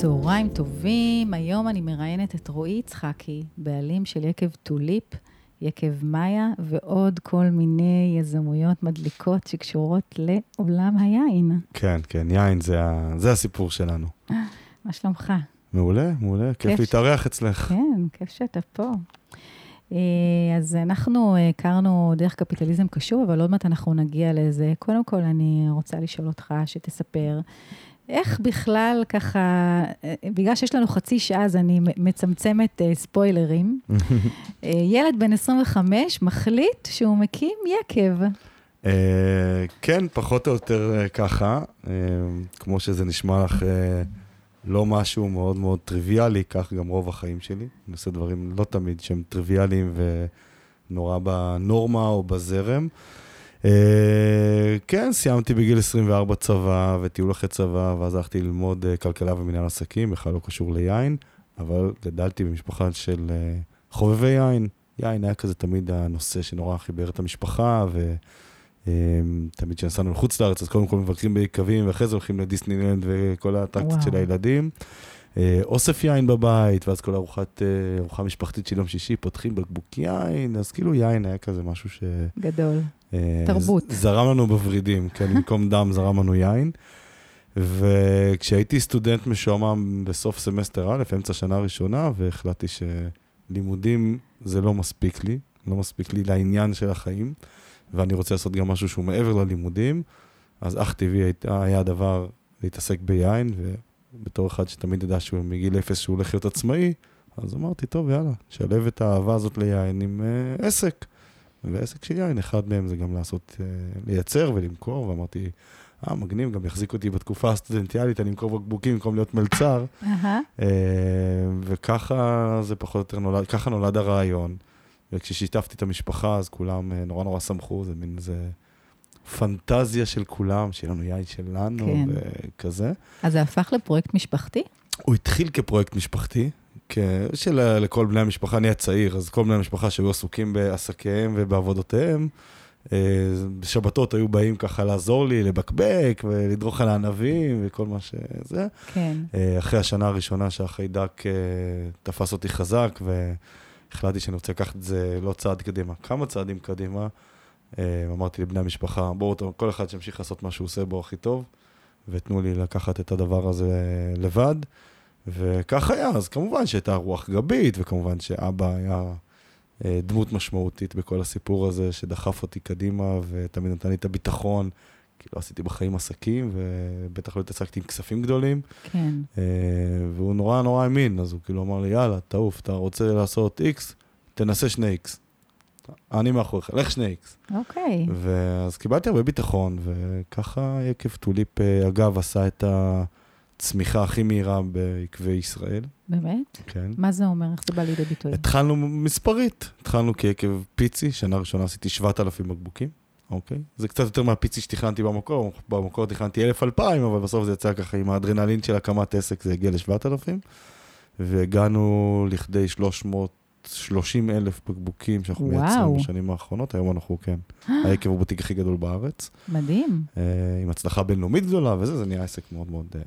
צהריים טובים, היום אני מראיינת את רועי יצחקי, בעלים של יקב טוליפ, יקב מאיה, ועוד כל מיני יזמויות מדליקות שקשורות לעולם היין. כן, כן, יין זה, ה... זה הסיפור שלנו. מה שלומך? מעולה, מעולה, כיף כיף. להתארח אצלך. כן, כיף שאתה פה. אה, אז אנחנו הכרנו דרך קפיטליזם קשור, אבל עוד מעט אנחנו נגיע לזה. קודם כל, אני רוצה לשאול אותך, שתספר, איך בכלל ככה, אה, בגלל שיש לנו חצי שעה, אז אני מצמצמת אה, ספוילרים. אה, ילד בן 25 מחליט שהוא מקים יקב. אה, כן, פחות או יותר אה, ככה, אה, כמו שזה נשמע לך אה, לא משהו מאוד מאוד טריוויאלי, כך גם רוב החיים שלי. אני עושה דברים לא תמיד שהם טריוויאליים ונורא בנורמה או בזרם. אה, כן, סיימתי בגיל 24 צבא וטיול אחרי צבא, ואז הלכתי ללמוד אה, כלכלה ומנהל עסקים, בכלל לא קשור ליין, אבל גדלתי במשפחה של אה, חובבי יין. יין היה כזה תמיד הנושא שנורא חיבר את המשפחה, ו... אמ, תמיד כשנסענו לחוץ לארץ, אז קודם כל מבקרים ביקבים, ואחרי זה הולכים לדיסנילנד וכל האטרקציות. של הילדים. אה, אוסף יין בבית, ואז כל ארוחת, אה, ארוחה משפחתית של יום שישי, פותחים בקבוק יין, אז כאילו יין היה כזה משהו ש... גדול. אה, תרבות. זרם לנו בוורידים, כן, במקום דם זרם לנו יין. וכשהייתי סטודנט משועמם בסוף סמסטר א', אמצע שנה ראשונה, והחלטתי שלימודים זה לא מספיק לי, לא מספיק לי לעניין של החיים, ואני רוצה לעשות גם משהו שהוא מעבר ללימודים, אז אך טבעי היה הדבר להתעסק ביין, ובתור אחד שתמיד ידע שהוא מגיל אפס שהוא הולך להיות עצמאי, אז אמרתי, טוב, יאללה, שלב את האהבה הזאת ליין עם אה, עסק. ועסק של יין, אחד מהם זה גם לעשות, uh, לייצר ולמכור, ואמרתי, אה, מגניב, גם יחזיק אותי בתקופה הסטודנטיאלית, אני אמכור בקבוקים במקום להיות מלצר. אה, וככה זה פחות או יותר נולד, ככה נולד הרעיון. וכששיתפתי את המשפחה, אז כולם אה, נורא נורא שמחו, זה מין איזה פנטזיה של כולם, שיהיה לנו יין שלנו, כן. וכזה. אז זה הפך לפרויקט משפחתי? הוא התחיל כפרויקט משפחתי, כ- שלכל בני המשפחה, אני הצעיר, אז כל בני המשפחה שהיו עסוקים בעסקיהם ובעבודותיהם, אה, בשבתות היו באים ככה לעזור לי, לבקבק ולדרוך על הענבים וכל מה שזה. כן. אה, אחרי השנה הראשונה שהחיידק אה, תפס אותי חזק, והחלטתי שאני רוצה לקחת את זה לא צעד קדימה, כמה צעדים קדימה. אמרתי לבני המשפחה, בואו, כל אחד שימשיך לעשות מה שהוא עושה בו הכי טוב, ותנו לי לקחת את הדבר הזה לבד. וכך היה, אז כמובן שהייתה רוח גבית, וכמובן שאבא היה אה, דמות משמעותית בכל הסיפור הזה, שדחף אותי קדימה, ותמיד נתן לי את הביטחון, כי לא עשיתי בחיים עסקים, ובטח לא התעסקתי עם כספים גדולים. כן. אה, והוא נורא נורא האמין, אז הוא כאילו אמר לי, יאללה, תעוף, אתה רוצה לעשות X, תנסה שני X. אני מאחוריך, לך שני X. אוקיי. ואז קיבלתי הרבה ביטחון, וככה יקב טוליפ, אה, אגב, עשה את הצמיחה הכי מהירה בעקבי ישראל, באמת? כן. מה זה אומר? איך זה בא לידי ביטוי? התחלנו מספרית, התחלנו כיקב פיצי, שנה ראשונה עשיתי 7,000 בקבוקים, אוקיי? זה קצת יותר מהפיצי שתכננתי במקור, במקור תכננתי 1,000-2,000, אבל בסוף זה יצא ככה עם האדרנלין של הקמת עסק, זה הגיע ל-7,000, והגענו לכדי 330 אלף בקבוקים שאנחנו וואו. מייצרים בשנים האחרונות, היום אנחנו, כן, היקב הוא בוטיק הכי גדול בארץ, מדהים. אה, עם הצלחה בינלאומית גדולה וזה, זה נהיה עסק מאוד מאוד אה,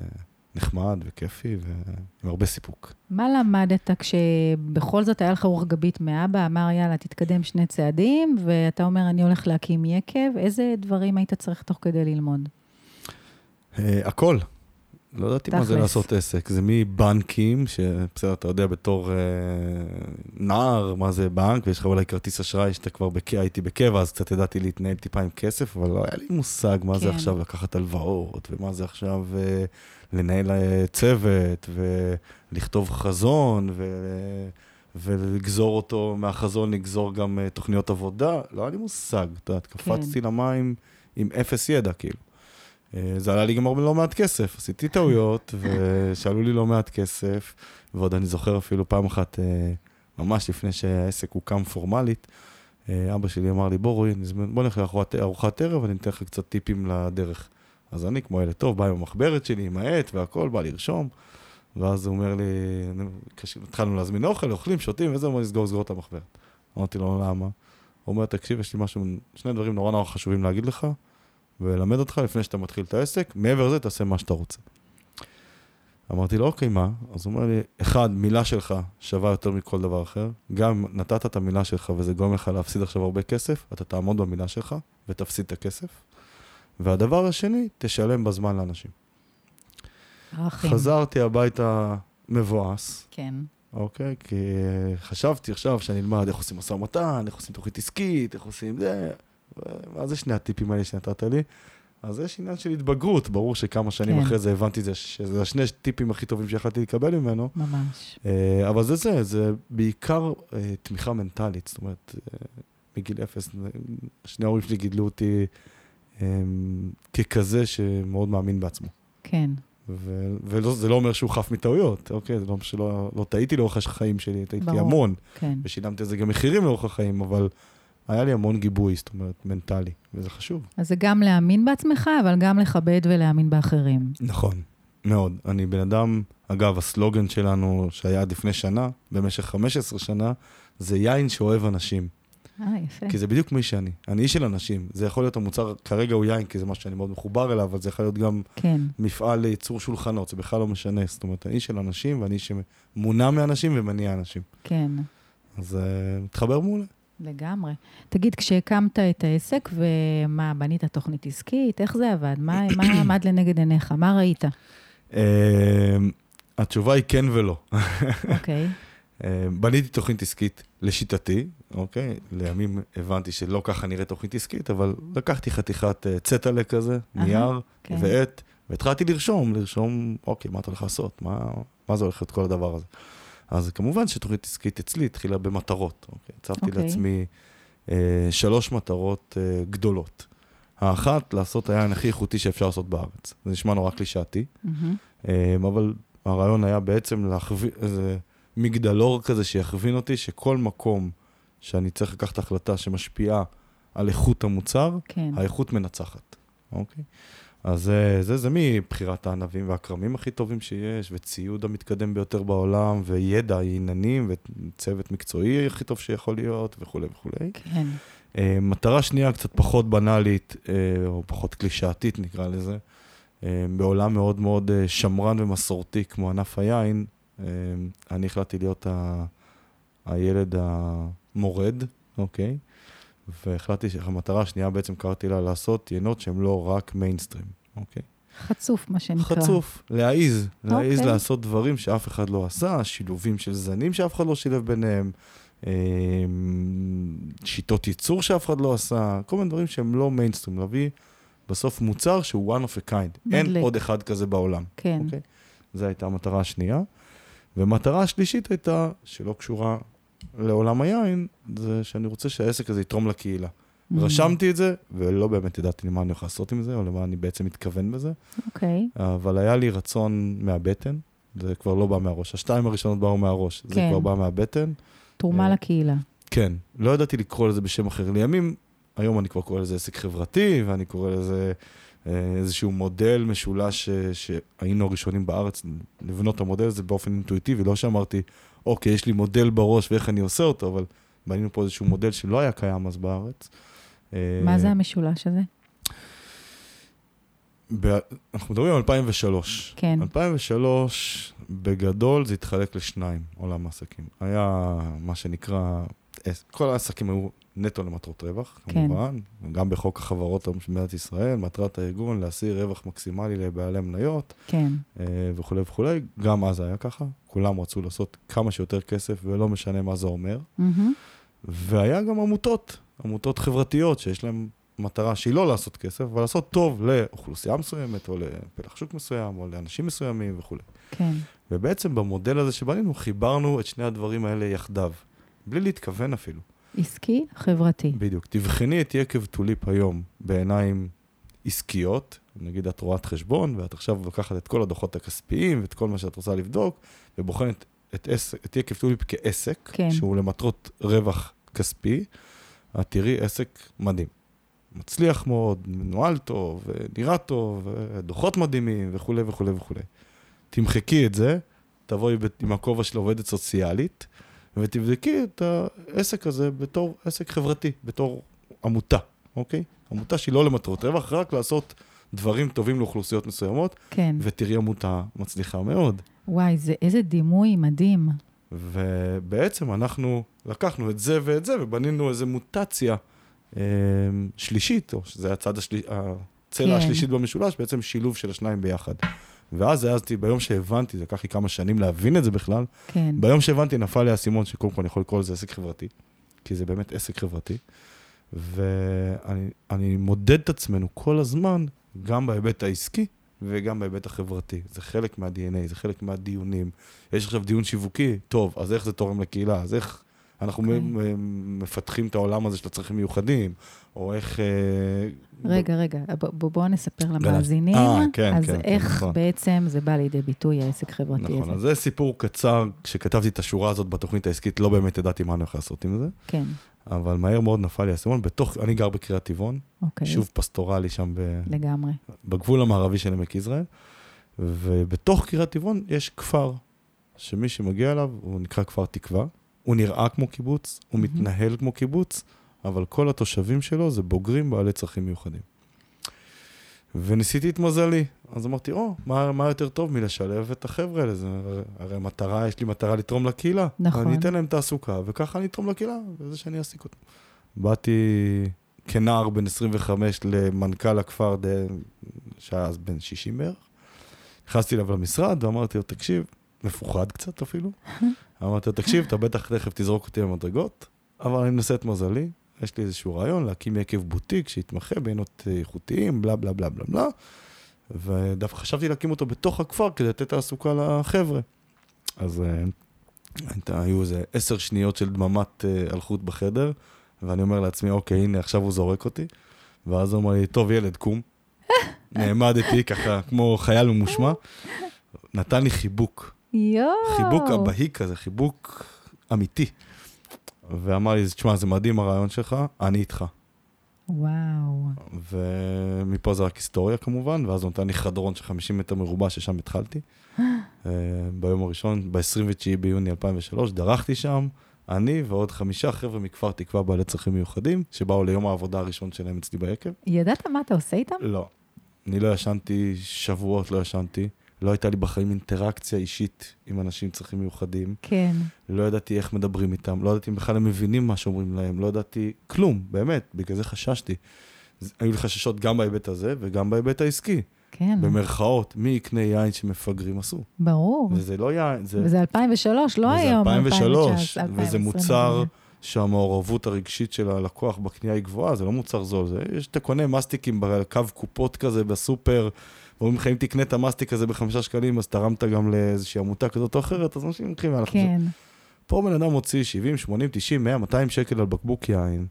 נחמד וכיפי ועם הרבה סיפוק. מה למדת כשבכל זאת היה לך רוח גבית מאבא, אמר יאללה, תתקדם שני צעדים, ואתה אומר, אני הולך להקים יקב, איזה דברים היית צריך תוך כדי ללמוד? אה, הכל. לא ידעתי מה זה. לעשות עסק. זה מבנקים, שבסדר, אתה יודע בתור אה, נער מה זה בנק, ויש לך אולי כרטיס אשראי שאתה כבר בק... הייתי בקבע, אז קצת ידעתי להתנהל טיפה עם כסף, אבל לא היה לי מושג מה זה כן. עכשיו לקחת הלוואות, ומה זה עכשיו אה, לנהל אה, צוות, ולכתוב חזון, ו... ולגזור אותו, מהחזון לגזור גם אה, תוכניות עבודה. לא היה לי מושג, אתה יודע, קפצתי למים עם אפס ידע, כאילו. אה, זה עלה לי גם הרבה לא מעט כסף, עשיתי טעויות, ושאלו לי לא מעט כסף, ועוד אני זוכר אפילו פעם אחת, ממש לפני שהעסק הוקם פורמלית, אבא שלי אמר לי, בוא רועי, נזמין- בוא נלך לארוחת ארוחת ערב, ואני אתן לך קצת טיפים לדרך. אז אני, כמו ילד טוב, בא עם המחברת שלי, עם העט והכל, בא לרשום, ואז הוא אומר לי, התחלנו להזמין אוכל, אוכלים, שותים, וזה, הוא אומר לי, סגור, סגור את המחברת. אמרתי לו, למה? הוא אומר, תקשיב, יש לי משהו, שני דברים נורא נורא חשובים להגיד לך, וללמד אותך לפני שאתה מתחיל את העסק, מעבר לזה, תעשה מה שאתה רוצה. אמרתי לו, אוקיי, מה? אז הוא אומר לי, אחד, מילה שלך שווה יותר מכל דבר אחר. גם נתת את המילה שלך וזה גורם לך להפסיד עכשיו הרבה כסף, אתה תעמוד במילה שלך ותפסיד את הכסף. והדבר השני, תשלם בזמן לאנשים. ערכים. חזרתי הביתה מבואס, כן. אוקיי? כי אה, חשבתי עכשיו שאני אלמד איך עושים משא ומתן, איך עושים תוכנית עסקית, איך עושים זה, מה זה שני הטיפים האלה שנתת לי? אז יש עניין של התבגרות, ברור שכמה שנים כן. אחרי זה הבנתי זה, שזה השני טיפים הכי טובים שיכלתי לקבל ממנו, ממש. אה, אבל זה זה, זה בעיקר אה, תמיכה מנטלית, זאת אומרת, אה, מגיל אפס, שני ההורים שלי גידלו אותי אה, ככזה שמאוד מאמין בעצמו. כן. וזה לא אומר שהוא חף מטעויות, אוקיי? זה לא אומר שלא לא טעיתי לאורך החיים שלי, טעיתי ברור. המון, כן. ושילמתי על זה גם מחירים לאורך החיים, אבל היה לי המון גיבוי, זאת אומרת, מנטלי, וזה חשוב. אז זה גם להאמין בעצמך, אבל גם לכבד ולהאמין באחרים. נכון, מאוד. אני בן אדם, אגב, הסלוגן שלנו, שהיה עד לפני שנה, במשך 15 שנה, זה יין שאוהב אנשים. אה, יפה. כי זה בדיוק מי שאני. אני איש של אנשים. זה יכול להיות המוצר, כרגע הוא יין, כי זה משהו שאני מאוד מחובר אליו, אבל זה יכול להיות גם כן. מפעל לייצור שולחנות, זה בכלל לא משנה. זאת אומרת, אני איש של אנשים, ואני איש שמונע מאנשים ומניע אנשים. כן. אז uh, מתחבר מעולה. לגמרי. תגיד, כשהקמת את העסק, ומה, בנית תוכנית עסקית? איך זה עבד? מה, מה עמד לנגד עיניך? מה ראית? Uh, התשובה היא כן ולא. אוקיי. Uh, בניתי תוכנית עסקית לשיטתי, אוקיי? לימים הבנתי שלא ככה נראית תוכנית עסקית, אבל לקחתי חתיכת uh, צטלה כזה, נייר כן. ועט, והתחלתי לרשום, לרשום, אוקיי, מה אתה הולך לעשות? מה, מה זה הולך להיות כל הדבר הזה? אז כמובן שתוכנית עסקית אצלי התחילה במטרות, אוקיי? הצבתי אוקיי. לעצמי אה, שלוש מטרות אה, גדולות. האחת, לעשות היין הכי איכותי שאפשר לעשות בארץ. זה נשמע נורא קלישאתי, מהמם. אה, אבל הרעיון היה בעצם להכווין, איזה מגדלור כזה שיכווין אותי, שכל מקום שאני צריך לקחת החלטה שמשפיעה על איכות המוצר, כן. האיכות מנצחת, אוקיי? אז זה, זה, זה מבחירת הענבים והכרמים הכי טובים שיש, וציוד המתקדם ביותר בעולם, וידע, עיננים, וצוות מקצועי הכי טוב שיכול להיות, וכולי וכולי. כן. אה, מטרה שנייה, קצת פחות בנאלית, אה, או פחות קלישאתית נקרא לזה, אה, בעולם מאוד מאוד אה, שמרן ומסורתי כמו ענף היין, אה, אני החלטתי להיות ה... הילד המורד, אוקיי? והחלטתי שהמטרה השנייה בעצם קראתי לה לעשות יינות שהם לא רק מיינסטרים, אוקיי? חצוף, מה שנקרא. חצוף, להעיז, להעיז אוקיי. לעשות דברים שאף אחד לא עשה, שילובים של זנים שאף אחד לא שילב ביניהם, אה, שיטות ייצור שאף אחד לא עשה, כל מיני דברים שהם לא מיינסטרים, להביא בסוף מוצר שהוא one of a kind, אין מדליק. עוד אחד כזה בעולם. כן. אוקיי? זו הייתה המטרה השנייה. ומטרה השלישית הייתה, שלא קשורה לעולם היין, זה שאני רוצה שהעסק הזה יתרום לקהילה. Mhm. רשמתי את זה, ולא באמת ידעתי למה אני הולך לעשות עם זה, או למה אני בעצם מתכוון בזה, אוקיי. אבל היה לי רצון מהבטן, זה כבר לא בא מהראש. השתיים הראשונות באו מהראש, זה כן. כבר בא מהבטן. תרומה אה, לקהילה. כן, לא ידעתי לקרוא לזה בשם אחר. לימים, היום אני כבר קורא לזה עסק חברתי, ואני קורא לזה אה, איזשהו מודל משולש אה, שהיינו הראשונים בארץ לבנות את המודל הזה באופן אינטואיטיבי, לא שאמרתי, אוקיי, יש לי מודל בראש ואיך אני עושה אותו, אבל בנינו פה איזשהו מודל שלא היה קיים אז בארץ. אה, מה זה המשולש הזה? ב- אנחנו מדברים על 2003. כן. 2003, בגדול זה התחלק לשניים, עולם העסקים. היה מה שנקרא, כל העסקים היו נטו למטרות רווח, כן. כמובן, גם בחוק החברות היום של מדינת ישראל, מטרת הארגון להשיא רווח מקסימלי לבעלי מניות כן. אה, וכולי וכולי, גם אז היה ככה, כולם רצו לעשות כמה שיותר כסף ולא משנה מה זה אומר. מהמם. והיה גם עמותות, עמותות חברתיות שיש להן מטרה שהיא לא לעשות כסף, אבל לעשות טוב לאוכלוסייה מסוימת, או לפלח שוק מסוים, או לאנשים מסוימים וכולי. כן. ובעצם במודל הזה שבנינו, חיברנו את שני הדברים האלה יחדיו, בלי להתכוון אפילו. עסקי, חברתי. בדיוק. תבחני את יקב טוליפ היום בעיניים עסקיות, נגיד את רואת חשבון, ואת עכשיו לוקחת את כל הדוחות הכספיים ואת כל מה שאת רוצה לבדוק, ובוחנת את, עסק, את יקב טוליפ כעסק, כן. שהוא למטרות רווח כספי, את תראי עסק מדהים. מצליח מאוד, מנוהל טוב, נראה טוב, דוחות מדהימים וכולי וכולי וכולי. תמחקי את זה, תבואי עם הכובע של עובדת סוציאלית, ותבדקי את העסק הזה בתור עסק חברתי, בתור עמותה, אוקיי? עמותה שהיא לא למטרות רווח, רק לעשות דברים טובים לאוכלוסיות מסוימות, כן. ותראי עמותה מצליחה מאוד. וואי, זה איזה דימוי מדהים. ובעצם אנחנו לקחנו את זה ואת זה, ובנינו איזו מוטציה אה, שלישית, או שזה הצד השלי... הצלע כן. השלישית במשולש, בעצם שילוב של השניים ביחד. ואז העזתי, ביום שהבנתי, זה לקח לי כמה שנים להבין את זה בכלל, כן. ביום שהבנתי נפל לי האסימון שקודם כל אני יכול לקרוא לזה עסק חברתי, כי זה באמת עסק חברתי. ואני אני מודד את עצמנו כל הזמן, גם בהיבט העסקי וגם בהיבט החברתי. זה חלק מה-DNA, זה חלק מהדיונים. יש עכשיו דיון שיווקי, טוב, אז איך זה תורם לקהילה? אז איך אנחנו אוקיי. מ- מ- מפתחים את העולם הזה של הצרכים מיוחדים? או איך... אה, רגע, רגע, בוא, בוא, בוא נספר למאזינים. אה, כן, אז כן, כן, איך נכון. בעצם זה בא לידי ביטוי, העסק החברתי נכון, הזה. אז זה סיפור קצר. כשכתבתי את השורה הזאת בתוכנית העסקית, לא באמת ידעתי מה אני הולך לעשות עם זה, כן, אבל מהר מאוד נפל לי האסימון. בתוך, אני גר בקריית טבעון, אוקיי. יישוב פסטורלי שם ב... לגמרי. בגבול המערבי של עמק יזרעאל, ובתוך קריית טבעון יש כפר, שמי שמגיע אליו, הוא נקרא כפר תקווה. הוא נראה כמו קיבוץ, הוא מהמם. מתנהל כמו קיבוץ, אבל כל התושבים שלו זה בוגרים בעלי צרכים מיוחדים. וניסיתי את מזלי, אז אמרתי, או, מה, מה יותר טוב מלשלב את החבר'ה האלה? זה הרי מטרה, יש לי מטרה לתרום לקהילה. נכון. אני אתן להם תעסוקה, וככה אני אתרום לקהילה, וזה שאני אעסיק אותם. באתי כנער בן 25 למנכ"ל הכפר, ד- שהיה אז בן 60 בערך. נכנסתי אליו למשרד ואמרתי לו, תקשיב, מפוחד קצת אפילו. אמרתי לו, תקשיב, אתה בטח תכף תזרוק אותי למדרגות, אבל אני מנסה את מזלי. יש לי איזשהו רעיון להקים יקב בוטיק שיתמחה בעינות אה, איכותיים, בלה בלה בלה בלה בלה. ודווקא חשבתי להקים אותו בתוך הכפר כדי לתת תעסוקה לחבר'ה. אז אה, היו איזה עשר שניות של דממת אה, אלחוט בחדר, ואני אומר לעצמי, אוקיי, הנה, עכשיו הוא זורק אותי. ואז הוא אמר לי, טוב, ילד, קום. נעמדתי ככה, כמו חייל ממושמע. נתן לי חיבוק, יואו. חיבוק אבהי כזה, חיבוק אמיתי. ואמר לי, תשמע, זה מדהים הרעיון שלך, אני איתך. וואו. ומפה זה רק היסטוריה כמובן, ואז הוא נתן לי חדרון של 50 מטר מרובע ששם התחלתי. אה, ביום הראשון, ב-29 ביוני 2003, דרכתי שם, אני ועוד חמישה חבר'ה מכפר תקווה בעלי צרכים מיוחדים, שבאו ליום העבודה הראשון שלהם אצלי ביקב. ידעת מה אתה עושה איתם? לא. אני לא ישנתי שבועות, לא ישנתי. לא הייתה לי בחיים אינטראקציה אישית עם אנשים עם צרכים מיוחדים. כן. לא ידעתי איך מדברים איתם, לא ידעתי אם בכלל הם מבינים מה שאומרים להם, לא ידעתי כלום, באמת, בגלל זה חששתי. היו לי חששות גם בהיבט הזה וגם בהיבט העסקי. כן. במרכאות, מי יקנה יין שמפגרים עשו? ברור. וזה לא יין, זה... וזה 2003, לא וזה היום, 2003, 2019, וזה 2020. מוצר שהמעורבות הרגשית של הלקוח בקנייה היא גבוהה, זה לא מוצר זול. זה, יש, אתה קונה מסטיקים בקו קופות כזה בסופר, ואומרים לך, אם תקנה את המסטיק הזה בחמישה שקלים, אז תרמת גם לאיזושהי עמותה כזאת או אחרת, אז אנשים לוקחים עליך. כן. פה בן אדם מוציא 70, 80, 90, 100, 200 שקל על בקבוק יין.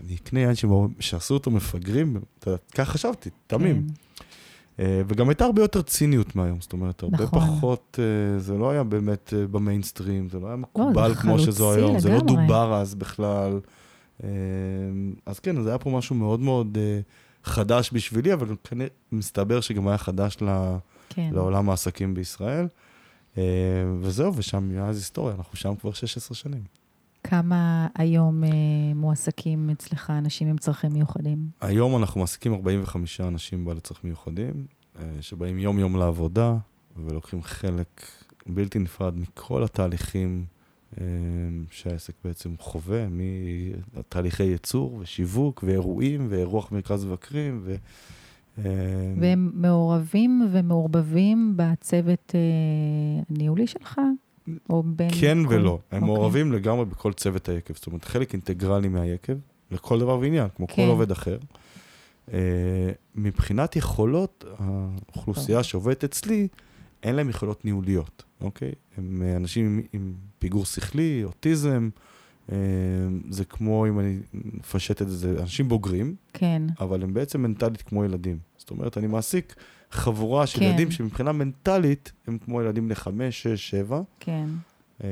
אני אקנה יין שעשו אותו מפגרים, כך חשבתי, תמים. כן. אה, וגם הייתה הרבה יותר ציניות מהיום, זאת אומרת, הרבה נכון. פחות, אה, זה לא היה באמת אה, במיינסטרים, זה לא היה זה מקובל כמו שזו היום, זה לא לגמרי. דובר אז בכלל. אז כן, אז היה פה משהו מאוד מאוד חדש בשבילי, אבל כנראה מסתבר שגם היה חדש ל- כן. לעולם העסקים בישראל. אה, וזהו, ושם מאז היסטוריה, אנחנו שם כבר 16 שנים. כמה היום אה, מועסקים אצלך אנשים עם צרכים מיוחדים? היום אנחנו מעסיקים 45 אנשים בעלי צרכים מיוחדים, אה, שבאים יום-יום לעבודה ולוקחים חלק בלתי נפרד מכל התהליכים שהעסק בעצם חווה, מתהליכי ייצור ושיווק ואירועים ואירוח מרכז מבקרים. ו... אה, והם מעורבים ומעורבבים בצוות אה, הניהולי שלך? או בין... כן כל- ולא, הם אוקיי. מעורבים לגמרי בכל צוות היקב, זאת אומרת, חלק אינטגרלי מהיקב, לכל דבר ועניין, כמו כן. כל עובד אחר. אה, מבחינת יכולות, האוכלוסייה שעובדת אצלי, אין להם יכולות ניהוליות, אוקיי? הם אה, אנשים עם, עם פיגור שכלי, אוטיזם, אה, זה כמו, אם אני מפשט את זה, זה אנשים בוגרים, כן. אבל הם בעצם מנטלית כמו ילדים. זאת אומרת, אני מעסיק חבורה של כן. ילדים שמבחינה מנטלית הם כמו ילדים בני חמש, שש, שבע. כן. אה,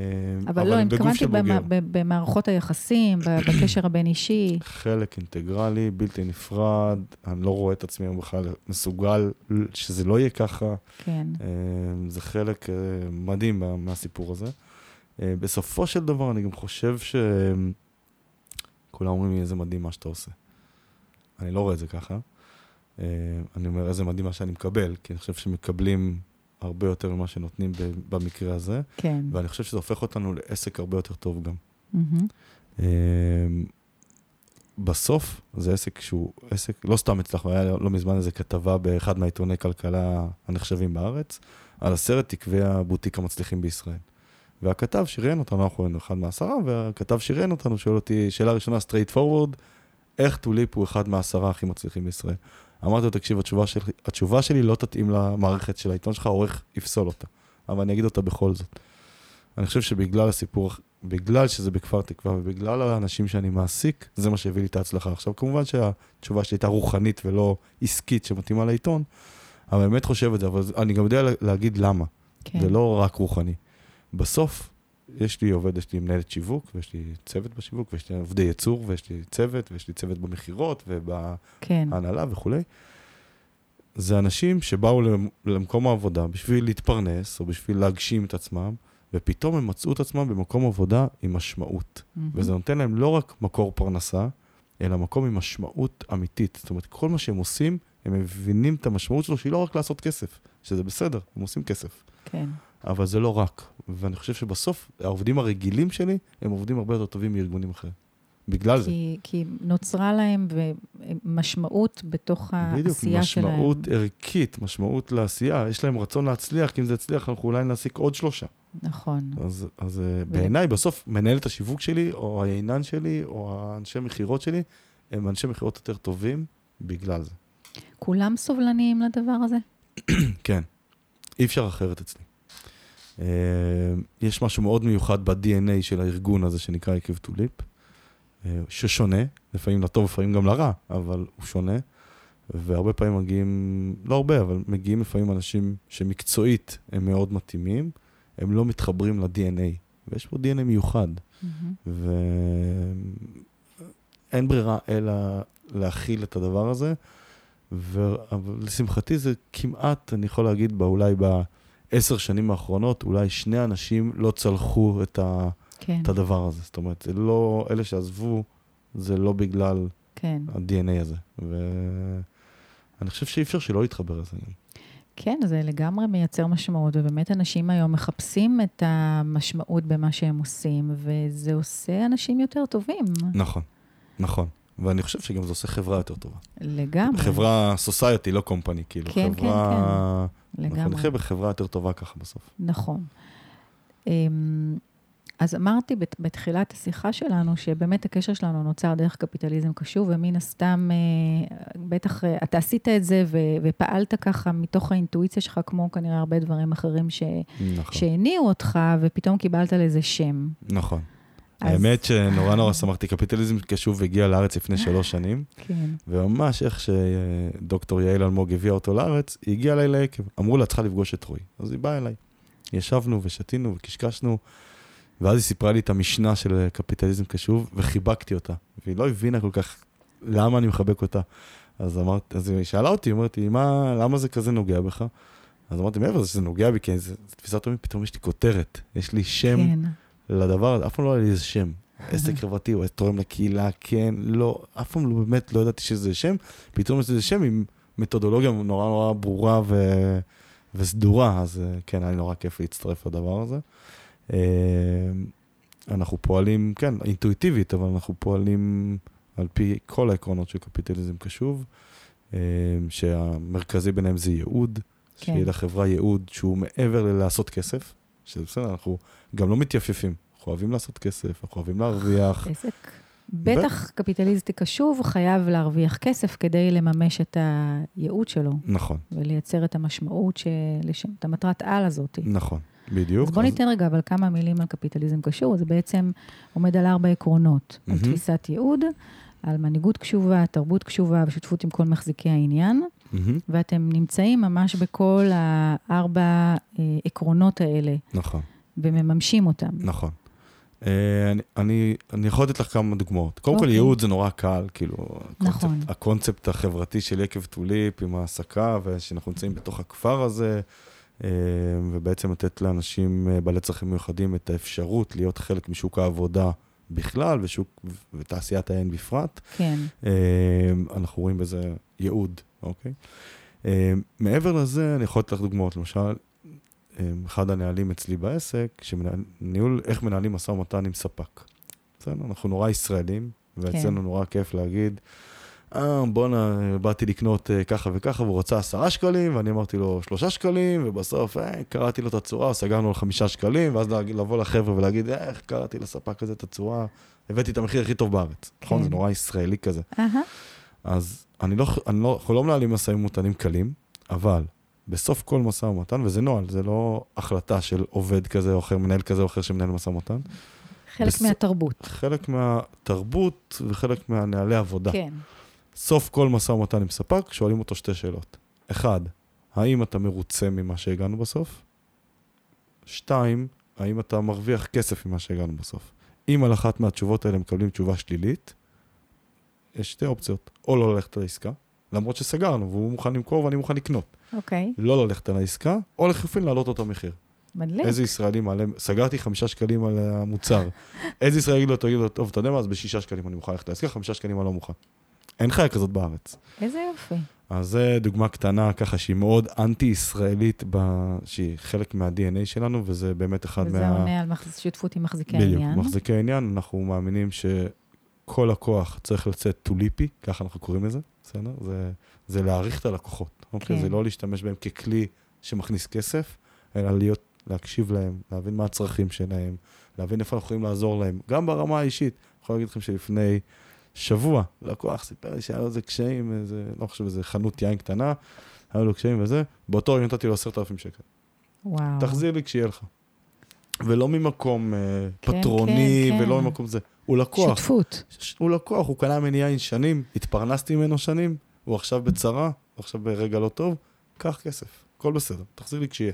אבל לא, התכוונתי במערכות היחסים, בקשר הבין-אישי. חלק אינטגרלי, בלתי נפרד, אני לא רואה את עצמי בכלל מסוגל שזה לא יהיה ככה. כן. אה, זה חלק אה, מדהים מה- מהסיפור הזה. בסופו של דבר, אני גם חושב ש... כולם אומרים לי, איזה מדהים מה שאתה עושה. אני לא רואה את זה ככה. אני אומר, איזה מדהים מה שאני מקבל, כי אני חושב שמקבלים הרבה יותר ממה שנותנים במקרה הזה, כן. ואני חושב שזה הופך אותנו לעסק הרבה יותר טוב גם. אה, בסוף זה עסק שהוא עסק, לא סתם הצלחנו, היה לא מזמן איזה כתבה באחד מהעיתוני כלכלה הנחשבים בארץ, על עשרת תקווי הבוטיק המצליחים בישראל. והכתב שריין אותנו, אנחנו היינו אחד מעשרה, והכתב שריין אותנו, שואל אותי, שאלה ראשונה, straight forward, איך טוליפ הוא אחד מהעשרה הכי מצליחים בישראל? אמרתי לו, תקשיב, התשובה שלי, התשובה שלי לא תתאים למערכת של העיתון שלך, העורך יפסול אותה, אבל אני אגיד אותה בכל זאת. אני חושב שבגלל הסיפור, בגלל שזה בכפר תקווה ובגלל האנשים שאני מעסיק, זה מה שהביא לי את ההצלחה. עכשיו, כמובן שהתשובה שלי הייתה רוחנית ולא עסקית שמתאימה לעיתון, אבל באמת חושב את זה, אבל אני גם יודע להגיד למה. כן. זה לא רק רוחני. בסוף, יש לי עובד, יש לי מנהלת שיווק, ויש לי צוות בשיווק, ויש לי עובדי ייצור, ויש לי צוות, ויש לי צוות במכירות כן. ובהנהלה וכולי. זה אנשים שבאו למ- למקום העבודה בשביל להתפרנס, או בשביל להגשים את עצמם, ופתאום הם מצאו את עצמם במקום עבודה עם משמעות. מהמם. וזה נותן להם לא רק מקור פרנסה, אלא מקום עם משמעות אמיתית. זאת אומרת, כל מה שהם עושים, הם מבינים את המשמעות שלו, שהיא לא רק לעשות כסף, שזה בסדר, הם עושים כסף. כן. אבל זה לא רק. ואני חושב שבסוף, העובדים הרגילים שלי, הם עובדים הרבה יותר טובים מארגונים אחרים. בגלל זה. כי, כי נוצרה להם משמעות בתוך בדיוק, העשייה שלהם. משמעות ערכית, משמעות לעשייה. יש להם רצון להצליח, כי אם זה יצליח, אנחנו אולי נעסיק עוד שלושה. נכון. אז, אז ו... בעיניי, בסוף, מנהלת השיווק שלי, או היינן שלי, או האנשי מכירות שלי, הם אנשי מכירות יותר טובים בגלל זה. כולם סובלניים לדבר הזה? כן, אי אפשר אחרת אצלי. אה, יש משהו מאוד מיוחד ב-DNA של הארגון הזה שנקרא עקב טוליפ, אה, ששונה, לפעמים לטוב, לפעמים גם לרע, אבל הוא שונה. והרבה פעמים מגיעים, לא הרבה, אבל מגיעים לפעמים אנשים שמקצועית הם מאוד מתאימים, הם לא מתחברים ל-DNA, ויש פה DNA מיוחד. מהמם. ואין ברירה אלא להכיל את הדבר הזה, ו... אבל לשמחתי זה כמעט, אני יכול להגיד, אולי בעשר שנים האחרונות, אולי שני אנשים לא צלחו את, ה... כן, את הדבר הזה. זאת אומרת, לא, אלה שעזבו, זה לא בגלל כן. ה-DNA הזה. ואני חושב שאי אפשר שלא להתחבר לזה. כן, זה לגמרי מייצר משמעות, ובאמת אנשים היום מחפשים את המשמעות במה שהם עושים, וזה עושה אנשים יותר טובים. נכון, נכון. ואני חושב שגם זה עושה חברה יותר טובה. לגמרי. חברה, סוסייטי, לא קומפני, כאילו. כן, כן, חברה... אנחנו לגמרי. נחיה בחברה יותר טובה ככה בסוף. נכון. אמ, אז אמרתי בת- בתחילת השיחה שלנו, שבאמת הקשר שלנו נוצר דרך קפיטליזם קשור, ומן הסתם, אה, בטח אה, אתה עשית את זה ופעלת ככה מתוך האינטואיציה שלך, כמו כנראה הרבה דברים אחרים ש- נכון. שהניעו אותך, ופתאום קיבלת לזה שם. נכון. האמת שנורא נורא שמחתי, קפיטליזם קשוב הגיע לארץ לפני שלוש שנים, כן. וממש איך שדוקטור יעל אלמוג הביאה אותו לארץ, היא הגיעה אליי לעקב. אמרו לה, צריכה לפגוש את רועי. אז היא באה אליי. ישבנו ושתינו וקשקשנו, ואז היא סיפרה לי את המשנה של קפיטליזם קשוב, וחיבקתי אותה. והיא לא הבינה כל כך למה אני מחבק אותה. אז אמרת, אז היא שאלה אותי, אומרת לי, מה, למה זה כזה נוגע בך? אז אמרתי, מעבר לזה שזה נוגע בי, כי זה תפיסת עולמי, פתאום יש לי כותרת, יש לי שם כן. לדבר הזה, אף פעם לא היה לי איזה שם. עסק חברתי או תורם לקהילה, כן, לא, אף פעם לא באמת לא ידעתי שזה שם, פתאום יש איזה שם עם מתודולוגיה נורא נורא ברורה ו... וסדורה, אז אה, כן, היה לי נורא כיף להצטרף לדבר הזה. אה, אנחנו פועלים, כן, אינטואיטיבית, אבל אנחנו פועלים על פי כל העקרונות של קפיטליזם קשוב, אה, שהמרכזי ביניהם זה ייעוד, כן. שיהיה לחברה ייעוד שהוא מעבר ללעשות כסף, שזה בסדר, אנחנו גם לא מתייפפים, אנחנו אוהבים לעשות כסף, אנחנו אוהבים להרוויח. עסק. בטח קפיטליסטי קשוב חייב להרוויח כסף כדי לממש את הייעוד שלו, נכון, ולייצר את המשמעות, שלשם, את המטרת על הזאת. נכון, בדיוק. אז בוא ניתן רגע אבל כמה מילים על קפיטליזם קשוב. זה בעצם עומד על ארבע עקרונות. על. תפיסת ייעוד, על מנהיגות קשובה, תרבות קשובה ושותפות עם כל מחזיקי העניין, מהמם, ואתם נמצאים ממש בכל הארבע אה, עקרונות האלה, נכון, ומממשים אותם. נכון. אה, אני, אני, אני יכול לתת לך כמה דוגמאות. קודם כל, אוקיי. ייעוד זה נורא קל, כאילו, נכון. הקונספט, הקונספט החברתי של יקב טוליפ עם ההעסקה, ושאנחנו נמצאים בתוך הכפר הזה, אה, ובעצם לתת לאנשים אה, בעלי צרכים מיוחדים את האפשרות להיות חלק משוק העבודה בכלל, ושוק, ותעשיית ההן בפרט. כן. אה, אנחנו רואים בזה ייעוד, אוקיי? אה, מעבר לזה, אני יכול לתת לך דוגמאות. למשל, אה, אחד הנהלים אצלי בעסק, שניהול, איך מנהלים משא ומתן עם ספק. בסדר? אנחנו נורא ישראלים, ואצלנו כן. נורא כיף להגיד, אה, בואנה, באתי לקנות אה, ככה וככה, והוא רצה עשרה שקלים, ואני אמרתי לו שלושה שקלים, ובסוף אה, קראתי לו את הצורה, סגרנו על חמישה שקלים, ואז לבוא לחבר'ה ולהגיד, "אה, איך קראתי לספק הזה את הצורה, הבאתי את המחיר הכי טוב בארץ. נכון? כן. זה נורא ישראלי כזה. אז אני לא, אני לא, אנחנו לא מנהלים משאים ומתנים קלים, אבל בסוף כל משא ומתן, וזה נוהל, זה לא החלטה של עובד כזה או אחר, מנהל כזה או אחר שמנהל משא ומתן, חלק בס- מהתרבות. חלק מהתרבות וחלק מהנהלי עבודה. כן. סוף כל משא ומתן עם ספק, שואלים אותו שתי שאלות. אחד, האם אתה מרוצה ממה שהגענו בסוף? שתיים, האם אתה מרוויח כסף ממה שהגענו בסוף? אם על אחת מהתשובות האלה מקבלים תשובה שלילית, יש שתי אופציות. או לא ללכת לעסקה, למרות שסגרנו, והוא מוכן למכור ואני מוכן לקנות. אוקיי, לא ללכת על העסקה, או לחלופין להעלות אותו מחיר. מדליק. איזה ישראלי מעלה, סגרתי חמישה שקלים על המוצר. איזה ישראלי יגיד לו, תגיד לו, טוב, אתה יודע מה, אז בשישה שקלים אני מוכן ללכת לעסקה, חמישה שקלים אני לא מוכן. אין חיה כזאת בארץ. איזה יופי. אז זה דוגמה קטנה, ככה שהיא מאוד אנטי-ישראלית, ב... שהיא חלק מה-DNA שלנו, וזה באמת אחד וזה מה... עונה על מחז- שותפות עם מחזיקי בדיוק, העניין. מחזיקי העניין, אנחנו מאמינים שכל לקוח צריך לצאת טוליפי, ככה אנחנו קוראים לזה, בסדר? זה, זה להעריך את הלקוחות, אוקיי? כן. זה לא להשתמש בהם ככלי שמכניס כסף, אלא להיות, להקשיב להם, להבין מה הצרכים שלהם, להבין איפה אנחנו יכולים לעזור להם, גם ברמה האישית. אני יכול להגיד לכם שלפני שבוע, לקוח סיפר לי שהיה לו איזה קשיים, איזה, לא חושב, איזה חנות יין קטנה, היה לו קשיים וזה, באותו רגע נתתי לו עשרת אלפים שקל. וואו. תחזיר לי כשיהיה לך. ולא ממקום אה, כן, פטרוני, כן, ולא כן. ממקום זה. הוא לקוח. שותפות. ש- הוא לקוח, הוא קנה ממני יין שנים, התפרנסתי ממנו שנים, הוא עכשיו בצרה, הוא עכשיו ברגע לא טוב, קח כסף, הכל בסדר, תחזיר לי כשיהיה.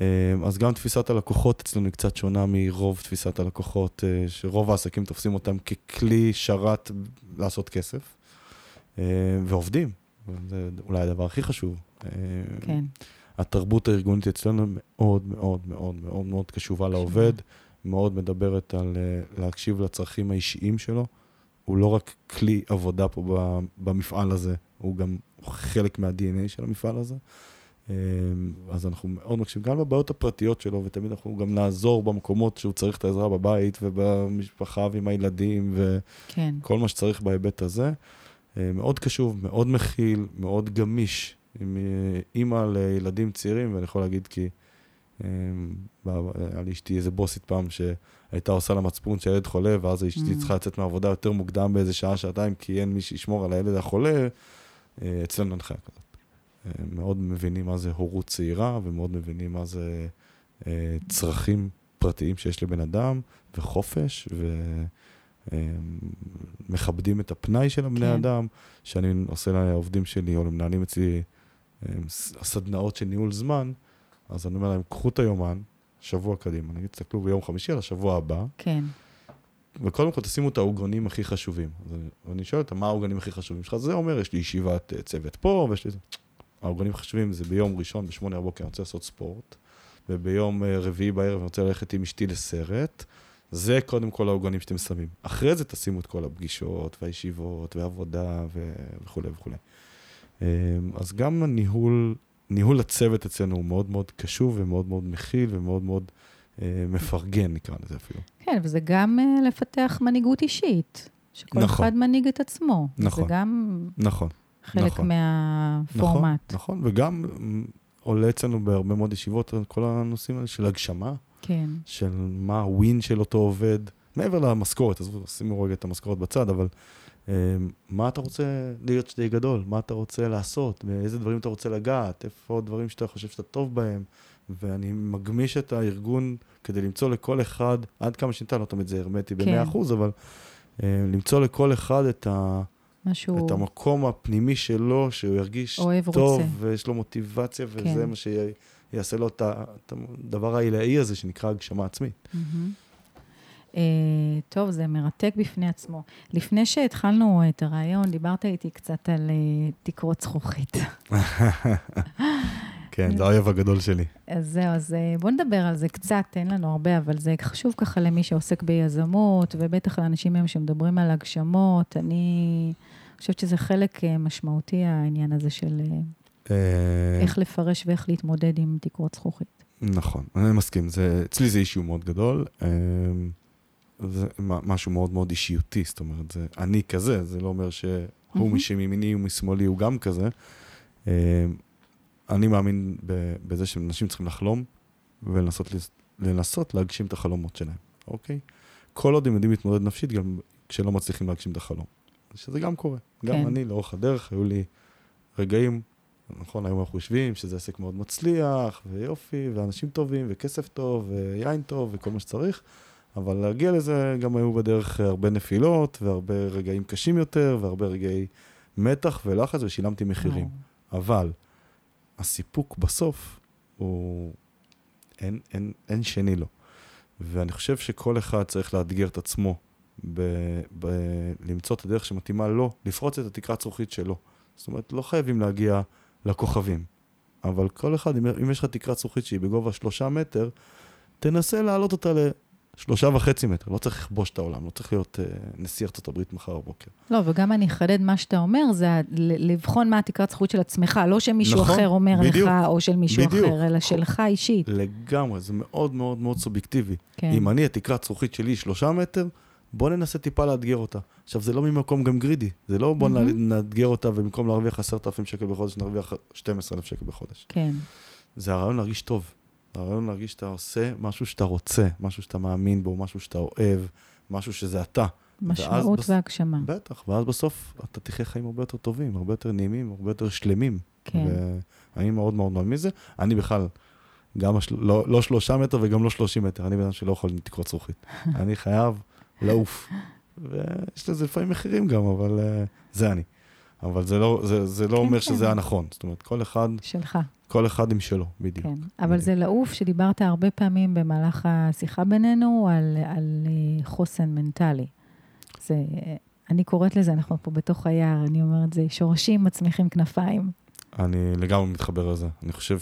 אה, אז גם תפיסת הלקוחות אצלנו היא קצת שונה מרוב תפיסת הלקוחות, אה, שרוב העסקים תופסים אותם ככלי שרת לעשות כסף, אה, ועובדים, זה אולי הדבר הכי חשוב. כן. התרבות הארגונית אצלנו מאוד מאוד מאוד מאוד מאוד קשובה לעובד, מאוד מדברת על להקשיב לצרכים האישיים שלו. הוא לא רק כלי עבודה פה במפעל הזה, הוא גם חלק מה-DNA של המפעל הזה. אה, אז אנחנו מאוד מקשיבים גם לבעיות הפרטיות שלו, ותמיד אנחנו גם נעזור במקומות שהוא צריך את העזרה בבית ובמשפחה ועם הילדים כן. וכל מה שצריך בהיבט הזה. אה, מאוד קשוב, מאוד מכיל, מאוד גמיש, עם אה, אימא לילדים צעירים, ואני יכול להגיד כי בא- היה לי אשתי איזה בוסית פעם שהייתה עושה לה מצפון שהילד חולה, ואז אשתי Mm. צריכה לצאת מהעבודה יותר מוקדם באיזה שעה, שעתיים, כי אין מי שישמור על הילד החולה, אה, אצלנו אין חיה כזאת. אה, מאוד מבינים מה זה הורות צעירה, ומאוד מבינים מה זה אה, צרכים פרטיים שיש לבן אדם, וחופש, ומכבדים את הפנאי של הבני כן. אדם, שאני עושה לעובדים שלי, או למנהלים אצלי, אה, סדנאות של ניהול זמן, אז אני אומר להם, קחו את היומן, שבוע קדימה, נגיד, תסתכלו ביום חמישי על השבוע הבא, כן. וקודם כל תשימו את העוגנים הכי חשובים. אז אני- ואני שואל אותם, מה העוגנים הכי חשובים שלך? זה אומר, יש לי ישיבת אה, צוות פה, ויש לי... זה. העוגנים החשובים זה ביום ראשון, בשמונה בבוקר, אני רוצה לעשות ספורט, וביום אה, רביעי בערב אני רוצה ללכת עם אשתי לסרט. זה קודם כל העוגנים שאתם שמים. אחרי זה תשימו את כל הפגישות, והישיבות, והעבודה, ו- וכולי וכולי. אה, אז גם הניהול, ניהול הצוות אצלנו הוא מאוד מאוד קשוב ומאוד מאוד מכיל ומאוד מאוד אה, מפרגן, נקרא לזה אפילו. כן, וזה גם אה, לפתח מנהיגות אישית. שכל נכון. אחד מנהיג את עצמו. נכון. זה גם נכון. חלק נכון. מהפורמט. נכון, נכון, וגם עולה אצלנו בהרבה מאוד ישיבות כל הנושאים האלה של הגשמה, כן. של מה הווין של אותו עובד, מעבר למשכורת, עזבו, שימו רגע את המשכורת בצד, אבל אה, מה אתה רוצה להיות שתהיה גדול? מה אתה רוצה לעשות? באיזה דברים אתה רוצה לגעת? איפה הדברים שאתה חושב שאתה טוב בהם? ואני מגמיש את הארגון כדי למצוא לכל אחד, עד כמה שניתן, לא תמיד זה הרמטי כן. ב-100%, אבל אה, למצוא לכל אחד את ה... משהו... את המקום הפנימי שלו, שהוא ירגיש אוהב, טוב, רוצה. ויש לו מוטיבציה, וזה כן. מה שיעשה לו את הדבר העילאי הזה שנקרא הגשמה עצמית. אה, טוב, זה מרתק בפני עצמו. לפני שהתחלנו את הרעיון, דיברת איתי קצת על אה, תקרות זכוכית. כן, זה האויב הגדול שלי. אז זהו, אז אה, בואו נדבר על זה קצת, אין לנו הרבה, אבל זה חשוב ככה למי שעוסק ביזמות, ובטח לאנשים היום שמדברים על הגשמות. אני חושבת שזה חלק אה, משמעותי, העניין הזה של אה, איך לפרש ואיך להתמודד עם תקרות זכוכית. נכון, אני מסכים. זה, אצלי זה אישיו מאוד גדול. זה משהו מאוד מאוד אישיותי, זאת אומרת, זה אני כזה, זה לא אומר שהוא מהמם. משמימיני ומשמאלי הוא גם כזה. אני מאמין בזה שאנשים צריכים לחלום ולנסות לנסות להגשים את החלומות שלהם, אוקיי? כל עוד הם יודעים להתמודד נפשית, גם כשלא מצליחים להגשים את החלום. שזה גם קורה. גם כן. אני, לאורך הדרך, היו לי רגעים, נכון, היום אנחנו יושבים, שזה עסק מאוד מצליח, ויופי, ואנשים טובים, וכסף טוב, ויין טוב, וכל מה שצריך, אבל להגיע לזה גם היו בדרך הרבה נפילות, והרבה רגעים קשים יותר, והרבה רגעי מתח ולחץ, ושילמתי מחירים. אבל הסיפוק בסוף הוא... אין, אין, אין שני לו. ואני חושב שכל אחד צריך לאתגר את עצמו, ב, ב, למצוא את הדרך שמתאימה לו, לפרוץ את התקרת זכוכית שלו. זאת אומרת, לא חייבים להגיע לכוכבים, אבל כל אחד, אם, אם יש לך תקרת זכוכית שהיא בגובה שלושה מטר, תנסה להעלות אותה לשלושה וחצי מטר. לא צריך לכבוש את העולם, לא צריך להיות uh, נשיא ארצות הברית מחר בבוקר. לא, וגם אני אחדד מה שאתה אומר, זה לבחון מה התקרת זכות של עצמך, לא שמישהו נכון, אחר אומר בדיוק. לך, או של מישהו בדיוק. אחר, אלא שלך אישית. לגמרי, זה מאוד מאוד מאוד סובייקטיבי. כן. אם אני, התקרת זכוכית שלי היא שלושה מטר, בוא ננסה טיפה לאתגר אותה. עכשיו, זה לא ממקום גם גרידי, זה לא בוא מהמם. נאתגר אותה ובמקום להרוויח עשרת אלפים שקל בחודש, נרוויח 12,000 שקל בחודש. כן, זה הרעיון להרגיש טוב. הרעיון להרגיש שאתה עושה משהו שאתה רוצה, משהו שאתה מאמין בו, משהו שאתה אוהב, משהו שזה אתה. משמעות בס- והגשמה. בטח, ואז בסוף אתה תחיה חיים הרבה יותר טובים, הרבה יותר נעימים, הרבה יותר שלמים. כן. ואני מאוד מאוד מאמין בזה. אני בכלל, גם השל... לא, לא שלושה מטר וגם לא שלושים מטר, אני בן אדם שלא יכול לתקרות זכוכית. אני חייב לעוף. ויש לזה לפעמים מחירים גם, אבל uh, זה אני. אבל זה לא, זה, זה לא כן, אומר כן. שזה הנכון. זאת אומרת, כל אחד, שלך, כל אחד עם שלו, בדיוק. כן. אבל זה לעוף שדיברת הרבה פעמים במהלך השיחה בינינו על, על אה, חוסן מנטלי. זה, אני קוראת לזה, אנחנו פה בתוך היער, אני אומרת, זה שורשים מצמיחים כנפיים. אני לגמרי מתחבר לזה. אני חושב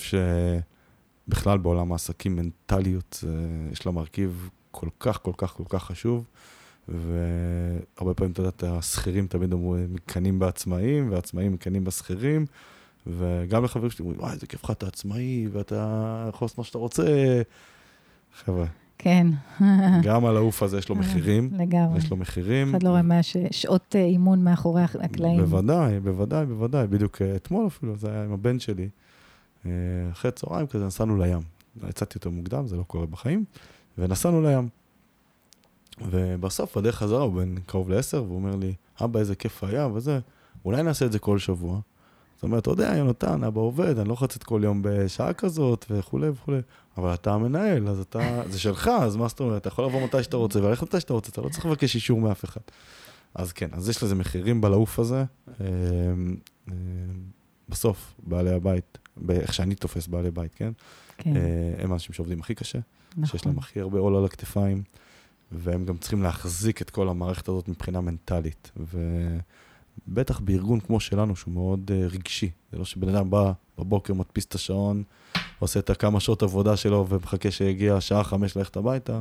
שבכלל בעולם העסקים, מנטליות, זה, יש לה מרכיב כל כך, כל כך, כל כך חשוב. והרבה פעמים, אתה יודע, השכירים תמיד אומרים, מקנאים בעצמאים, והעצמאים מקנאים בשכירים. וגם לחברים שלי אומרים, וואי, איזה כיף לך, אתה עצמאי, ואתה יכול לעשות מה שאתה רוצה. חבר'ה, כן, גם על העוף הזה יש לו מחירים. לגמרי. יש לו מחירים. אחד לא רואה מה שעות אה, אימון מאחורי הקלעים. בוודאי, בוודאי, בוודאי. בדיוק אה, אתמול אפילו, זה היה עם הבן שלי. אה, אחרי צהריים כזה נסענו לים. יצאתי יותר מוקדם, זה לא קורה בחיים, ונסענו לים. ובסוף, בדרך חזרה, הוא בן קרוב לעשר, והוא אומר לי, אבא, איזה כיף היה, וזה, אולי נעשה את זה כל שבוע. זאת אומרת, אתה יודע, יונתן, אבא עובד, אני לא יכול לצאת כל יום בשעה כזאת, וכולי וכולי. אבל אתה המנהל, אז אתה, זה שלך, אז מה זאת אומרת? אתה יכול לבוא מתי שאתה רוצה, וללכת מתי שאתה רוצה, אתה לא צריך לבקש אישור מאף אחד. אז כן, אז יש לזה מחירים בלעוף הזה. אה, אה, בסוף, בעלי הבית, באיך שאני תופס בעלי בית, כן? כן, אה, הם האנשים שעובדים הכי קשה, שיש נכון. להם הכי הרבה עול על הכתפיים, והם גם צריכים להחזיק את כל המערכת הזאת מבחינה מנטלית. ובטח בארגון כמו שלנו, שהוא מאוד uh, רגשי. זה לא שבן אדם בא בבוקר, מדפיס את השעון, עושה את הכמה שעות עבודה שלו ומחכה שיגיע השעה חמש ללכת הביתה.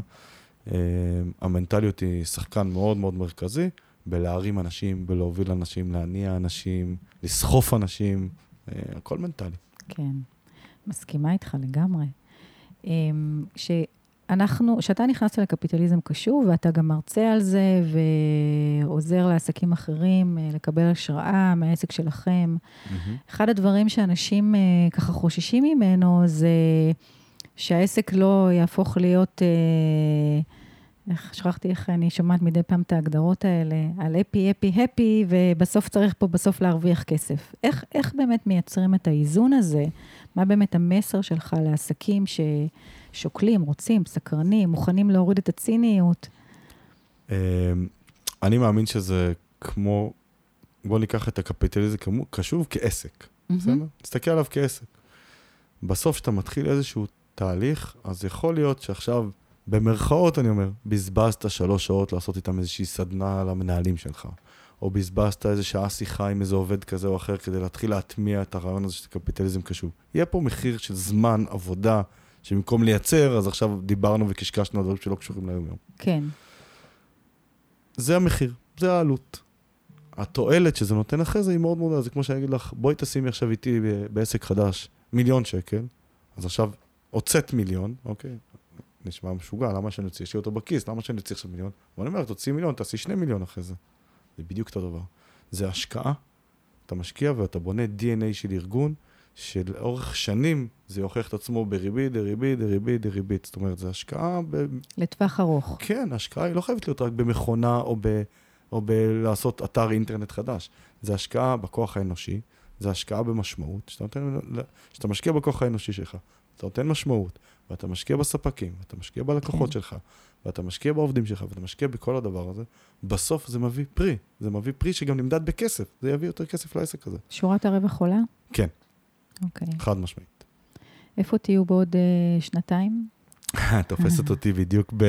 Uh, המנטליות היא שחקן מאוד מאוד מרכזי בלהרים אנשים, בלהוביל אנשים, להניע אנשים, לסחוף אנשים, uh, הכל מנטלי. כן, מסכימה איתך לגמרי. אמ, שאנחנו, שאתה נכנסת לקפיטליזם קשור, ואתה גם מרצה על זה, ועוזר לעסקים אחרים אה, לקבל השראה מהעסק שלכם. אחד הדברים שאנשים אה, ככה חוששים ממנו זה שהעסק לא יהפוך להיות, אה, איך, שכחתי איך אני שומעת מדי פעם את ההגדרות האלה, על אפי, אפי, הפי, ובסוף צריך פה בסוף להרוויח כסף. איך, איך באמת מייצרים את האיזון הזה? מה באמת המסר שלך לעסקים ששוקלים, רוצים, סקרנים, מוכנים להוריד את הציניות? אמ, אני מאמין שזה כמו, בוא ניקח את הקפיטליזם קשוב כעסק, בסדר? נסתכל עליו כעסק. בסוף, כשאתה מתחיל איזשהו תהליך, אז יכול להיות שעכשיו, במרכאות אני אומר, בזבזת שלוש שעות לעשות איתם איזושהי סדנה על המנהלים שלך, או בזבזת איזה שעה שיחה עם איזה עובד כזה או אחר כדי להתחיל להטמיע את הרעיון הזה של קפיטליזם קשוב. יהיה פה מחיר של זמן, עבודה, שבמקום לייצר, אז עכשיו דיברנו וקשקשנו על דברים שלא קשורים ליום-יום. כן. זה המחיר, זה העלות. התועלת שזה נותן אחרי זה היא מאוד מאוד, זה כמו שאני אגיד לך, בואי תשימי עכשיו איתי בעסק חדש מיליון שקל, אז עכשיו הוצאת מיליון, אוקיי? נשמע משוגע, למה שאני אוציא? יש לי אותו בכיס, למה שאני אוציא עכשיו מיליון? ואני אומר, תוציא מיליון, תעשי שני מיליון אחרי זה. זה בדיוק אותו דבר. זה השקעה, אתה משקיע ואתה בונה DNA של ארגון, שלאורך שנים זה יוכיח את עצמו בריבית, דריבית, דריבית, דריבית. זאת אומרת, זו השקעה ב... לטווח ארוך. כן, ההשקעה היא לא חייבת להיות רק במכונה או, ב, או בלעשות אתר אינטרנט חדש. זה השקעה בכוח האנושי, זה השקעה במשמעות, שאתה, נותן, שאתה משקיע בכוח האנושי שלך, אתה נותן משמעות, ואתה משקיע בספקים, ואתה משקיע בלקוחות כן. שלך, ואתה משקיע בעובדים שלך, ואתה משקיע בכל הדבר הזה, בסוף זה מביא פרי. זה מביא פרי שגם נמדד בכסף, זה יביא יותר כסף לעסק הזה. שורת הרווח עולה? כן. אוקיי. חד משמעית. איפה תהיו בעוד אה, שנתיים? תופסת אותי בדיוק ב...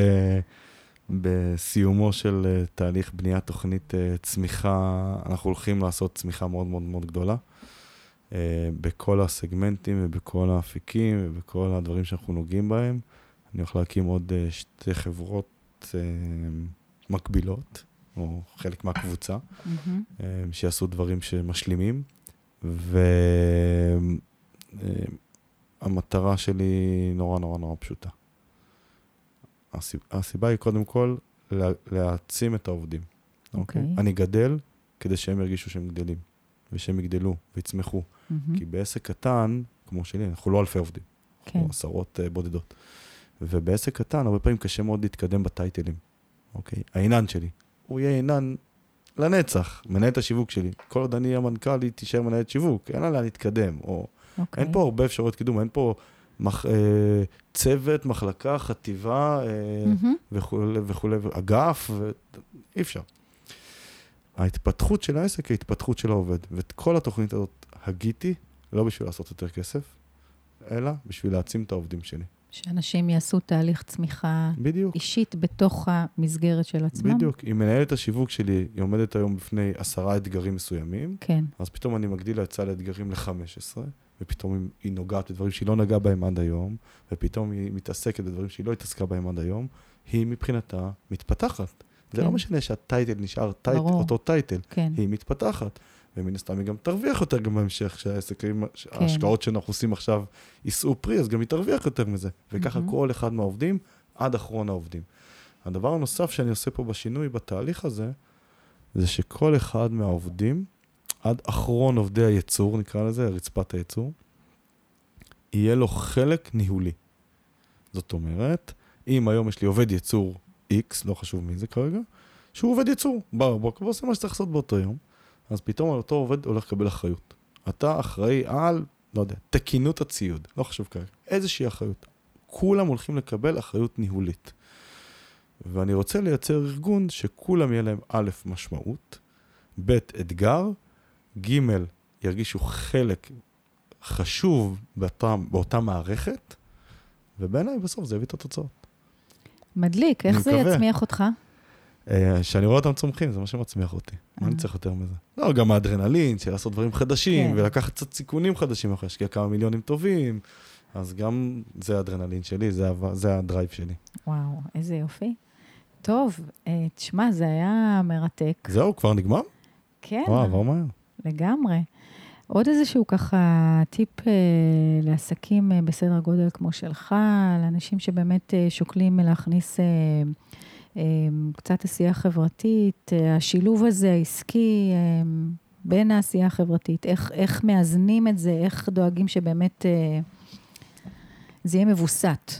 בסיומו של אה, תהליך בניית תוכנית אה, צמיחה, אנחנו הולכים לעשות צמיחה מאוד מאוד מאוד גדולה. אה, בכל הסגמנטים ובכל האפיקים ובכל הדברים שאנחנו נוגעים בהם. אני הולך להקים עוד אה, שתי חברות אה, מקבילות, או חלק מהקבוצה, מהמם. אה, שיעשו דברים שמשלימים. והמטרה שלי נורא נורא נורא פשוטה. הסיב- הסיבה היא קודם כל לה- להעצים את העובדים. אוקיי. אני גדל כדי שהם ירגישו שהם גדלים, ושהם יגדלו ויצמחו. מהמם. כי בעסק קטן, כמו שלי, אנחנו לא אלפי עובדים, כן. אנחנו עשרות uh, בודדות. ובעסק קטן, הרבה פעמים קשה מאוד להתקדם בטייטלים, אוקיי? העינן שלי, הוא יהיה עינן לנצח, מנהלת השיווק שלי. כל עוד אני המנכ"ל, היא תישאר מנהלת שיווק, אין לה לאן להתקדם. או... אוקיי. אין פה הרבה אפשרויות קידום, אין פה מח... אה, צוות, מחלקה, חטיבה אה, מהמם. וכולי וכולי, אגף, ו... אי אפשר. ההתפתחות של העסק היא ההתפתחות של העובד, ואת כל התוכנית הזאת הגיתי, לא בשביל לעשות יותר כסף, אלא בשביל להעצים את העובדים שלי. שאנשים יעשו תהליך צמיחה בדיוק, אישית בתוך המסגרת של עצמם? בדיוק. אם מנהלת השיווק שלי, היא עומדת היום בפני עשרה אתגרים מסוימים, כן. אז פתאום אני מגדיל לה את סל האתגרים ל-15, ופתאום היא- נוגעת בדברים שהיא לא נגעה בהם עד היום, ופתאום היא מתעסקת בדברים שהיא לא התעסקה בהם עד היום, היא מבחינתה מתפתחת. זה כן. לא משנה שהטייטל נשאר טייטל, ברור. אותו טייטל, כן. היא מתפתחת. ומן הסתם היא גם תרוויח יותר גם בהמשך, כשהעסקים, כן. ההשקעות שאנחנו עושים עכשיו יישאו פרי, אז גם היא תרוויח יותר מזה. וככה מהמם. כל אחד מהעובדים עד אחרון העובדים. הדבר הנוסף שאני עושה פה בשינוי בתהליך הזה, זה שכל אחד מהעובדים, עד אחרון עובדי הייצור, נקרא לזה, רצפת הייצור, יהיה לו חלק ניהולי. זאת אומרת, אם היום יש לי עובד ייצור X, לא חשוב מי זה כרגע, שהוא עובד ייצור, בא בבוקר ועושה מה שצריך לעשות באותו יום, אז פתאום אותו עובד הולך לקבל אחריות. אתה אחראי על, לא יודע, תקינות הציוד, לא חשוב כרגע, איזושהי אחריות. כולם הולכים לקבל אחריות ניהולית. ואני רוצה לייצר ארגון שכולם יהיה להם א', משמעות, ב', אתגר, ג', ירגישו חלק חשוב באותה, באותה מערכת, ובעיניי בסוף זה יביא את התוצאות. מדליק, איך זה מקווה. יצמיח אותך? אה, שאני רואה אותם צומחים, זה מה שמצמיח אותי. מה אני אה. צריך יותר מזה? לא, גם האדרנלין, של לעשות דברים חדשים, כן. ולקחת קצת סיכונים חדשים, אחרי להשקיע כמה מיליונים טובים, אז גם זה האדרנלין שלי, זה, הדרייב שלי. וואו, איזה יופי. טוב, אה, תשמע, זה היה מרתק. זהו, כבר נגמר? כן, וואו, עבר מהר. לגמרי. עוד איזשהו ככה טיפ אה, לעסקים אה, בסדר גודל כמו שלך, לאנשים שבאמת אה, שוקלים להכניס אה, אה, קצת עשייה חברתית, אה, השילוב הזה, העסקי, אה, בין העשייה החברתית, איך, איך מאזנים את זה, איך דואגים שבאמת אה, זה יהיה מבוסת.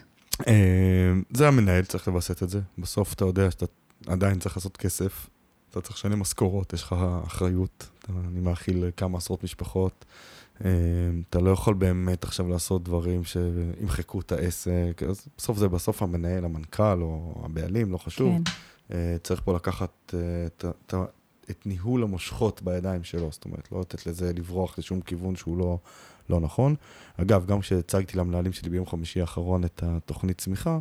אה, זה המנהל צריך לווסת את זה. בסוף אתה יודע שאתה עדיין צריך לעשות כסף, אתה צריך לשלם משכורות, יש לך אחריות. אני מאכיל כמה עשרות משפחות. אה, אתה לא יכול באמת עכשיו לעשות דברים שימחקו את העסק, אז בסוף זה בסוף המנהל, המנכ"ל או הבעלים, לא חשוב. כן, אה, צריך פה לקחת אה, את, את, את ניהול המושכות בידיים שלו, זאת אומרת, לא לתת לזה לברוח לשום כיוון שהוא לא, לא נכון. אגב, גם כשהצגתי למנהלים שלי ביום חמישי האחרון את התוכנית צמיחה,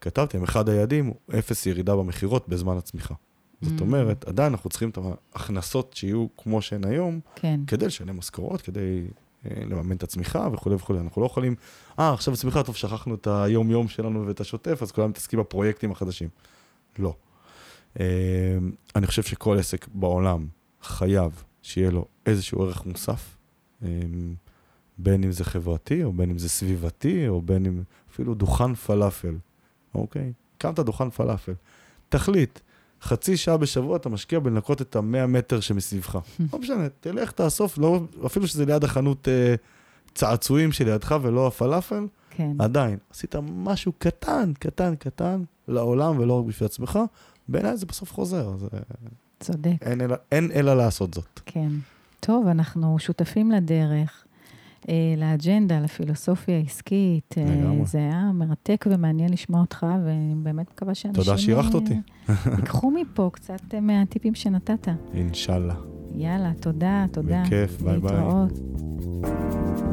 כתבתי, אחד היעדים הוא אפס ירידה במכירות בזמן הצמיחה. זאת Mm. אומרת, עדיין אנחנו צריכים את ההכנסות שיהיו כמו שהן היום, כן. כדי לשלם משכורות, כדי אה, לממן את הצמיחה וכולי וכולי. אנחנו לא יכולים, אה, עכשיו צמיחה, טוב, שכחנו את היום-יום שלנו ואת השוטף, אז כולם מתעסקים בפרויקטים החדשים. לא. אה, אני חושב שכל עסק בעולם חייב שיהיה לו איזשהו ערך מוסף, אה, בין אם זה חברתי, או בין אם זה סביבתי, או בין אם אפילו דוכן פלאפל, אוקיי? הקמת דוכן פלאפל. תחליט, חצי שעה בשבוע אתה משקיע בלנקות את המאה מטר שמסביבך. לא משנה, תלך, תאסוף, לא, אפילו שזה ליד החנות אה, צעצועים שלידך ולא הפלאפל, כן. עדיין, עשית משהו קטן, קטן, קטן לעולם ולא רק בשביל עצמך, בעיניי זה בסוף חוזר, אז אה, צודק. אין אלא, אין אלא לעשות זאת. כן. טוב, אנחנו שותפים לדרך, לאג'נדה, לפילוסופיה העסקית. אה, לגמרי. זה היה מרתק ומעניין לשמוע אותך, ואני באמת מקווה שאנשים... תודה שאירחת אה, אותי. ייקחו מפה קצת אה, מהטיפים שנתת. אינשאללה. יאללה, תודה, תודה. בכיף, ביי ביי. להתראות.